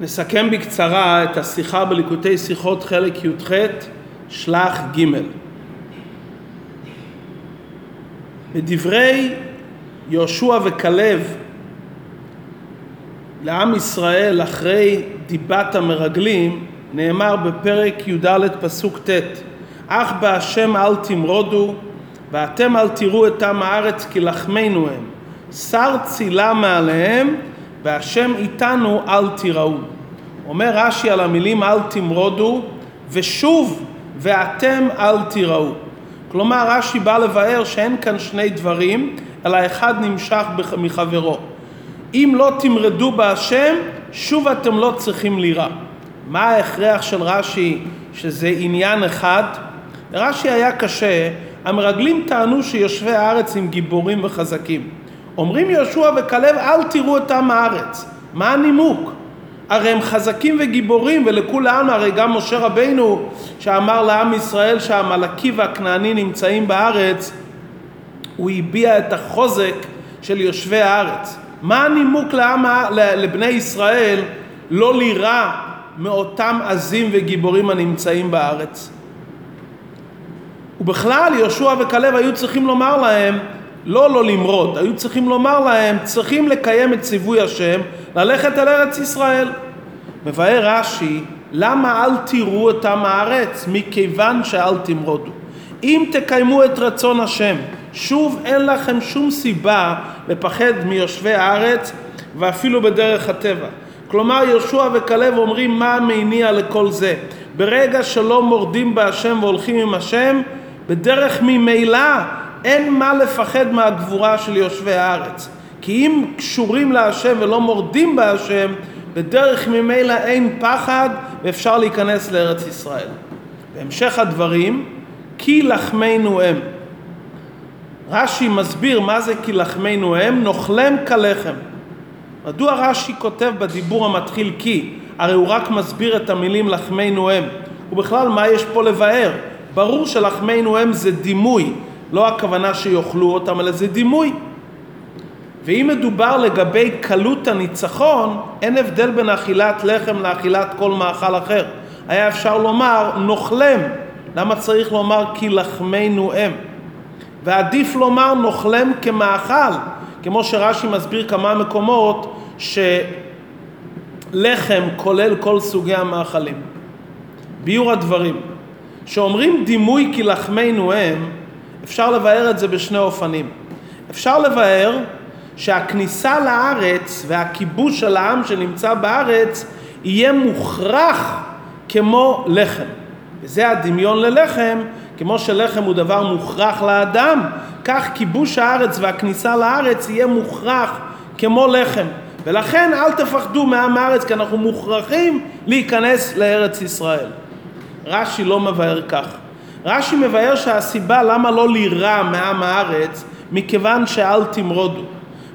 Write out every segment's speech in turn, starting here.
נסכם בקצרה את השיחה בליקוטי שיחות חלק י"ח שלח ג' בדברי יהושע וכלב לעם ישראל אחרי דיבת המרגלים נאמר בפרק י"ד פסוק ט' אך בהשם אל תמרודו ואתם אל תראו את עם הארץ כי לחמנו הם. שר צילה מעליהם והשם איתנו אל תיראו. אומר רש"י על המילים אל תמרודו ושוב ואתם אל תיראו. כלומר רש"י בא לבאר שאין כאן שני דברים אלא אחד נמשך מחברו. אם לא תמרדו בהשם שוב אתם לא צריכים לירה. מה ההכרח של רש"י שזה עניין אחד? רש"י היה קשה, המרגלים טענו שיושבי הארץ הם גיבורים וחזקים. אומרים יהושע וכלב אל תראו את עם הארץ. מה הנימוק? הרי הם חזקים וגיבורים ולכולם הרי גם משה רבינו שאמר לעם ישראל שהמלאקי והכנעני נמצאים בארץ הוא הביע את החוזק של יושבי הארץ. מה הנימוק לעם, לבני ישראל לא לירא מאותם עזים וגיבורים הנמצאים בארץ? ובכלל יהושע וכלב היו צריכים לומר להם לא לא למרוד, היו צריכים לומר להם, צריכים לקיים את ציווי השם, ללכת אל ארץ ישראל. מבאר רש"י, למה אל תראו את עם הארץ? מכיוון שאל תמרודו. אם תקיימו את רצון השם, שוב אין לכם שום סיבה לפחד מיושבי הארץ ואפילו בדרך הטבע. כלומר יהושע וכלב אומרים מה המניע לכל זה. ברגע שלא מורדים בהשם והולכים עם השם, בדרך ממילא אין מה לפחד מהגבורה של יושבי הארץ. כי אם קשורים להשם ולא מורדים בהשם, בדרך ממילא אין פחד ואפשר להיכנס לארץ ישראל. בהמשך הדברים, כי לחמנו הם. רש"י מסביר מה זה כי לחמנו הם, נאכלם כלחם. מדוע רש"י כותב בדיבור המתחיל כי? הרי הוא רק מסביר את המילים לחמנו הם. ובכלל מה יש פה לבאר? ברור שלחמנו הם זה דימוי, לא הכוונה שיאכלו אותם, אלא זה דימוי. ואם מדובר לגבי קלות הניצחון, אין הבדל בין אכילת לחם לאכילת כל מאכל אחר. היה אפשר לומר נאכלם, למה צריך לומר כי לחמנו הם? ועדיף לומר נאכלם כמאכל, כמו שרש"י מסביר כמה מקומות שלחם כולל כל סוגי המאכלים. ביור הדברים, שאומרים דימוי כי לחמנו הם, אפשר לבאר את זה בשני אופנים. אפשר לבאר שהכניסה לארץ והכיבוש של העם שנמצא בארץ יהיה מוכרח כמו לחם. וזה הדמיון ללחם, כמו שלחם הוא דבר מוכרח לאדם, כך כיבוש הארץ והכניסה לארץ יהיה מוכרח כמו לחם. ולכן אל תפחדו מעם הארץ כי אנחנו מוכרחים להיכנס לארץ ישראל. רש"י לא מבאר כך. רש"י מבאר שהסיבה למה לא לירא מעם הארץ מכיוון שאל תמרודו.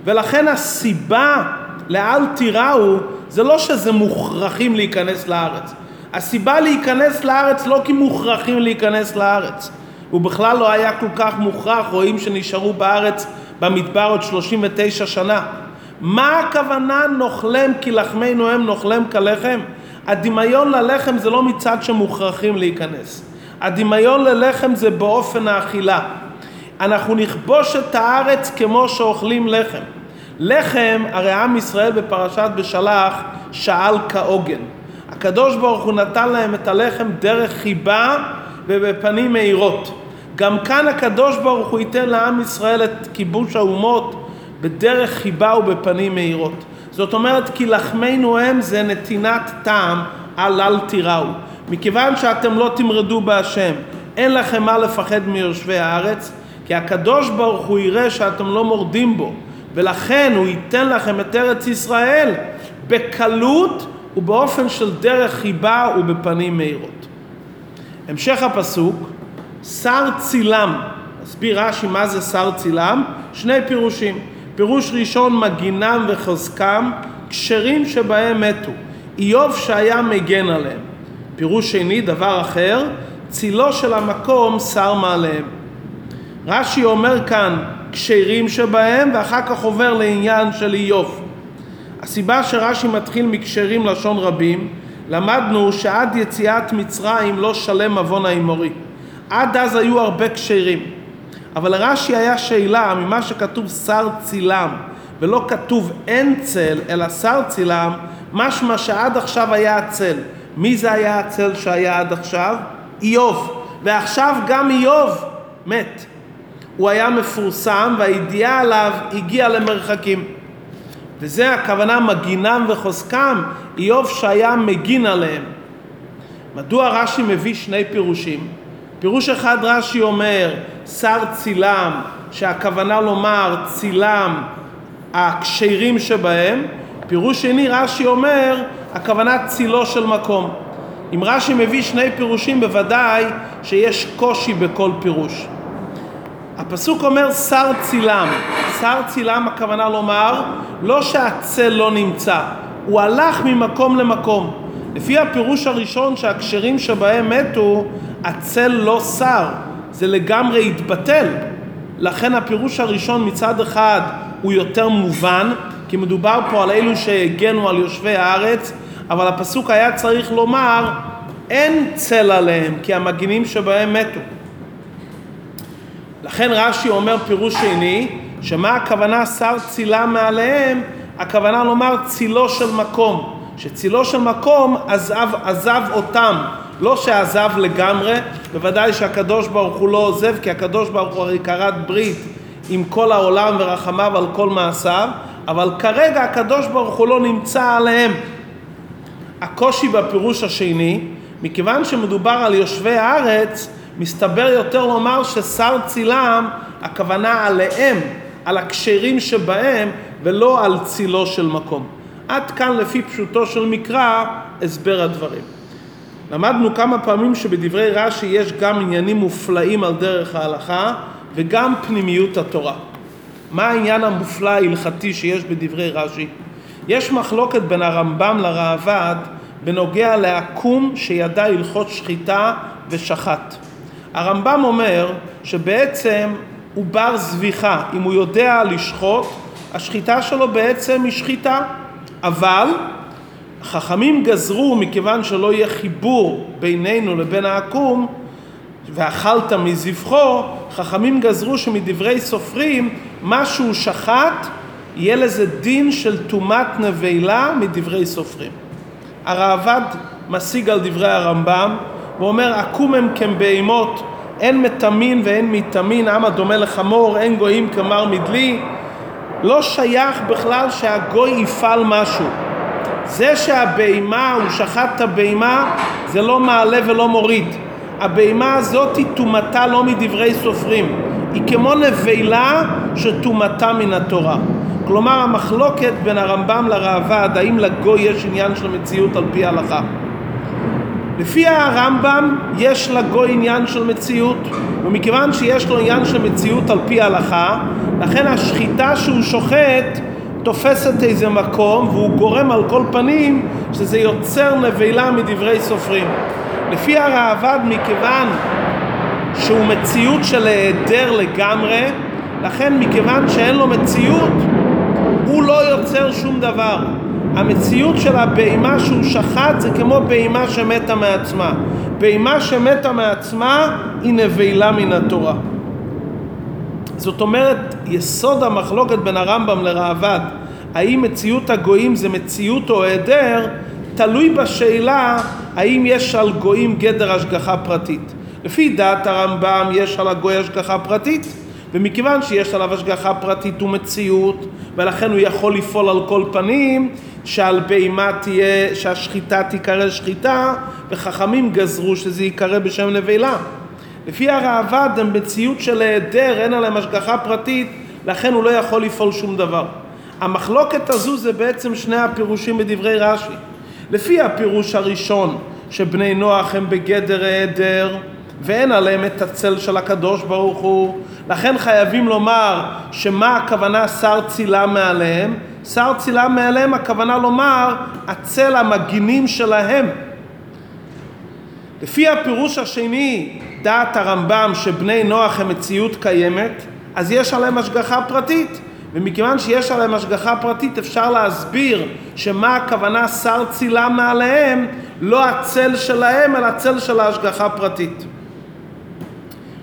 ולכן הסיבה לאל תיראו זה לא שזה מוכרחים להיכנס לארץ. הסיבה להיכנס לארץ לא כי מוכרחים להיכנס לארץ. הוא בכלל לא היה כל כך מוכרח, רואים שנשארו בארץ במדבר עוד 39 שנה. מה הכוונה נאכלם כי לחמנו הם נאכלם כלחם? הדמיון ללחם זה לא מצד שמוכרחים להיכנס. הדמיון ללחם זה באופן האכילה. אנחנו נכבוש את הארץ כמו שאוכלים לחם. לחם, הרי עם ישראל בפרשת בשלח שאל כעוגן. הקדוש ברוך הוא נתן להם את הלחם דרך חיבה ובפנים מאירות. גם כאן הקדוש ברוך הוא ייתן לעם ישראל את כיבוש האומות בדרך חיבה ובפנים מאירות. זאת אומרת כי לחמנו הם זה נתינת טעם על אל תיראו. מכיוון שאתם לא תמרדו בהשם, אין לכם מה לפחד מיושבי הארץ, כי הקדוש ברוך הוא יראה שאתם לא מורדים בו, ולכן הוא ייתן לכם את ארץ ישראל בקלות ובאופן של דרך חיבה ובפנים מהירות. המשך הפסוק, שר צילם, מסביר רש"י מה זה שר צילם, שני פירושים, פירוש ראשון מגינם וחזקם, כשרים שבהם מתו, איוב שהיה מגן עליהם. פירוש שני, דבר אחר, צילו של המקום שר מעליהם. רש"י אומר כאן כשרים שבהם ואחר כך עובר לעניין של איוב. הסיבה שרש"י מתחיל מקשרים לשון רבים, למדנו שעד יציאת מצרים לא שלם עוון האמורי. עד אז היו הרבה קשרים. אבל לרש"י היה שאלה ממה שכתוב שר צילם ולא כתוב אין צל אלא שר צילם, משמע שעד עכשיו היה הצל. מי זה היה הצל שהיה עד עכשיו? איוב. ועכשיו גם איוב מת. הוא היה מפורסם והידיעה עליו הגיעה למרחקים. וזה הכוונה מגינם וחוזקם, איוב שהיה מגין עליהם. מדוע רש"י מביא שני פירושים? פירוש אחד רש"י אומר, שר צילם, שהכוונה לומר צילם הקשרים שבהם, פירוש שני רש"י אומר, הכוונה צילו של מקום. אם רש"י מביא שני פירושים בוודאי שיש קושי בכל פירוש. הפסוק אומר שר צילם, שר צילם הכוונה לומר לא שהצל לא נמצא, הוא הלך ממקום למקום. לפי הפירוש הראשון שהקשרים שבהם מתו, הצל לא שר, זה לגמרי התבטל. לכן הפירוש הראשון מצד אחד הוא יותר מובן, כי מדובר פה על אלו שהגנו על יושבי הארץ, אבל הפסוק היה צריך לומר אין צל עליהם, כי המגינים שבהם מתו. לכן רש"י אומר פירוש שני, שמה הכוונה שר צילה מעליהם? הכוונה לומר צילו של מקום, שצילו של מקום עזב, עזב אותם, לא שעזב לגמרי, בוודאי שהקדוש ברוך הוא לא עוזב, כי הקדוש ברוך הוא הרי כרת ברית עם כל העולם ורחמיו על כל מעשיו, אבל כרגע הקדוש ברוך הוא לא נמצא עליהם. הקושי בפירוש השני, מכיוון שמדובר על יושבי הארץ, מסתבר יותר לומר ששר צילם, הכוונה עליהם, על הקשרים שבהם, ולא על צילו של מקום. עד כאן לפי פשוטו של מקרא, הסבר הדברים. למדנו כמה פעמים שבדברי רש"י יש גם עניינים מופלאים על דרך ההלכה וגם פנימיות התורה. מה העניין המופלא ההלכתי שיש בדברי רש"י? יש מחלוקת בין הרמב"ם לראב"ד בנוגע לעקום שידע הלכות שחיטה ושחט. הרמב"ם אומר שבעצם הוא בר זביחה, אם הוא יודע לשחוט, השחיטה שלו בעצם היא שחיטה, אבל חכמים גזרו מכיוון שלא יהיה חיבור בינינו לבין העקום ואכלת מזבחו, חכמים גזרו שמדברי סופרים מה שהוא שחט יהיה לזה דין של טומאת נבלה מדברי סופרים. הראב"ד משיג על דברי הרמב"ם ואומר עקום הם כבהמות אין מטמין ואין מיטמין עם הדומה לחמור אין גויים כמר מדלי לא שייך בכלל שהגוי יפעל משהו זה שהבהמה, הוא שחט את הבהמה, זה לא מעלה ולא מוריד. הבהמה הזאת היא טומאתה לא מדברי סופרים, היא כמו נבלה שטומאתה מן התורה. כלומר המחלוקת בין הרמב"ם לראב"ד, האם לגוי יש עניין של מציאות על פי ההלכה. לפי הרמב"ם יש לגוי עניין של מציאות, ומכיוון שיש לו עניין של מציאות על פי ההלכה, לכן השחיטה שהוא שוחט תופסת איזה מקום והוא גורם על כל פנים שזה יוצר נבלה מדברי סופרים. לפי הראב"ד מכיוון שהוא מציאות של היעדר לגמרי, לכן מכיוון שאין לו מציאות הוא לא יוצר שום דבר. המציאות של הבהמה שהוא שחט זה כמו בהמה שמתה מעצמה. בהמה שמתה מעצמה היא נבלה מן התורה. זאת אומרת, יסוד המחלוקת בין הרמב"ם לראב"ד, האם מציאות הגויים זה מציאות או היעדר, תלוי בשאלה האם יש על גויים גדר השגחה פרטית. לפי דעת הרמב"ם יש על הגוי השגחה פרטית, ומכיוון שיש עליו השגחה פרטית ומציאות, ולכן הוא יכול לפעול על כל פנים, שעל בהמה תהיה, שהשחיטה תיקרא שחיטה, וחכמים גזרו שזה ייקרא בשם נבלה. לפי הראב"ד הם מציאות של היעדר, אין עליהם השגחה פרטית, לכן הוא לא יכול לפעול שום דבר. המחלוקת הזו זה בעצם שני הפירושים בדברי רש"י. לפי הפירוש הראשון, שבני נוח הם בגדר היעדר, ואין עליהם את הצל של הקדוש ברוך הוא, לכן חייבים לומר שמה הכוונה שר צילה מעליהם? שר צילה מעליהם הכוונה לומר הצל המגינים שלהם. לפי הפירוש השני, דעת הרמב"ם שבני נוח הם מציאות קיימת, אז יש עליהם השגחה פרטית. ומכיוון שיש עליהם השגחה פרטית אפשר להסביר שמה הכוונה שר צילה מעליהם, לא הצל שלהם אלא הצל של ההשגחה הפרטית.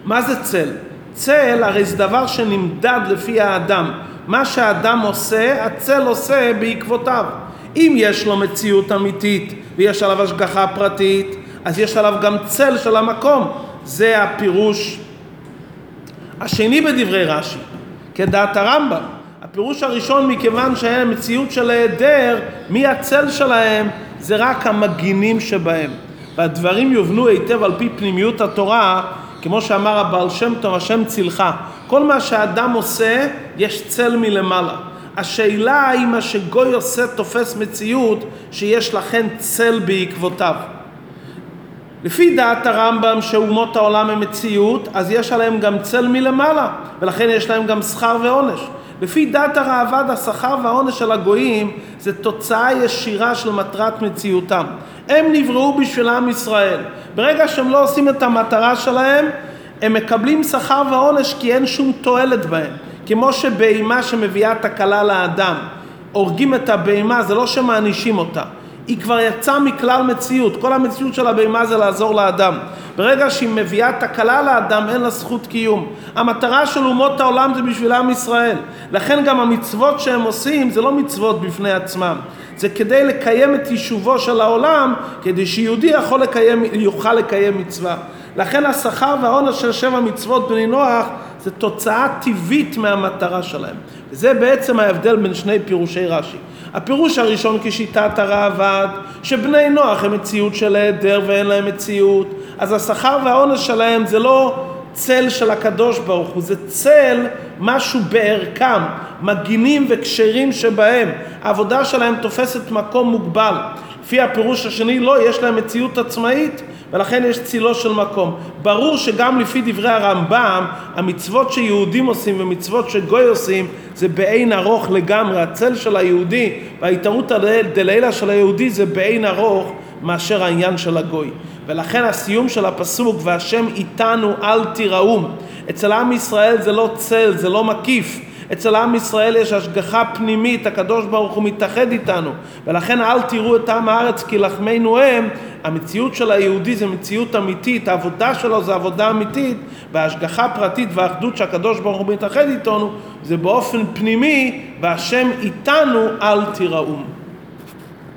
מה זה צל? צל הרי זה דבר שנמדד לפי האדם. מה שהאדם עושה, הצל עושה בעקבותיו. אם יש לו מציאות אמיתית ויש עליו השגחה פרטית, אז יש עליו גם צל של המקום. זה הפירוש השני בדברי רש"י, כדעת הרמב"ם. הפירוש הראשון, מכיוון שאין מציאות של היעדר, מי הצל שלהם? זה רק המגינים שבהם. והדברים יובנו היטב על פי פנימיות התורה, כמו שאמר הבעל שם טוב, השם צילך. כל מה שאדם עושה, יש צל מלמעלה. השאלה האם מה שגוי עושה תופס מציאות שיש לכן צל בעקבותיו. לפי דעת הרמב"ם שאומות העולם הם מציאות, אז יש עליהם גם צל מלמעלה, ולכן יש להם גם שכר ועונש. לפי דעת הראב"ד, השכר והעונש של הגויים זה תוצאה ישירה של מטרת מציאותם. הם נבראו בשביל עם ישראל. ברגע שהם לא עושים את המטרה שלהם, הם מקבלים שכר ועונש כי אין שום תועלת בהם. כמו שבהמה שמביאה תקלה לאדם, הורגים את הבהמה, זה לא שמענישים אותה. היא כבר יצאה מכלל מציאות, כל המציאות של הבהמה זה לעזור לאדם. ברגע שהיא מביאה תקלה לאדם אין לה זכות קיום. המטרה של אומות העולם זה בשביל עם ישראל. לכן גם המצוות שהם עושים זה לא מצוות בפני עצמם. זה כדי לקיים את יישובו של העולם, כדי שיהודי יכול לקיים, יוכל לקיים מצווה. לכן השכר והעונש של שבע מצוות בני נוח זה תוצאה טבעית מהמטרה שלהם. וזה בעצם ההבדל בין שני פירושי רש"י. הפירוש הראשון כשיטת הראב"ד, שבני נוח הם מציאות של היעדר ואין להם מציאות, אז השכר והעונש שלהם זה לא צל של הקדוש ברוך הוא, זה צל משהו בערכם, מגינים וכשרים שבהם. העבודה שלהם תופסת מקום מוגבל. לפי הפירוש השני, לא, יש להם מציאות עצמאית, ולכן יש צילו של מקום. ברור שגם לפי דברי הרמב"ם, המצוות שיהודים עושים ומצוות שגוי עושים, זה באין ארוך לגמרי. הצל של היהודי וההתערות דלילה של היהודי זה באין ארוך מאשר העניין של הגוי. ולכן הסיום של הפסוק, והשם איתנו אל תיראום. אצל עם ישראל זה לא צל, זה לא מקיף. אצל עם ישראל יש השגחה פנימית, הקדוש ברוך הוא מתאחד איתנו ולכן אל תראו את עם הארץ כי לחמנו הם המציאות של היהודי זה מציאות אמיתית, העבודה שלו זה עבודה אמיתית והשגחה פרטית והאחדות שהקדוש ברוך הוא מתאחד איתנו זה באופן פנימי והשם איתנו אל תיראום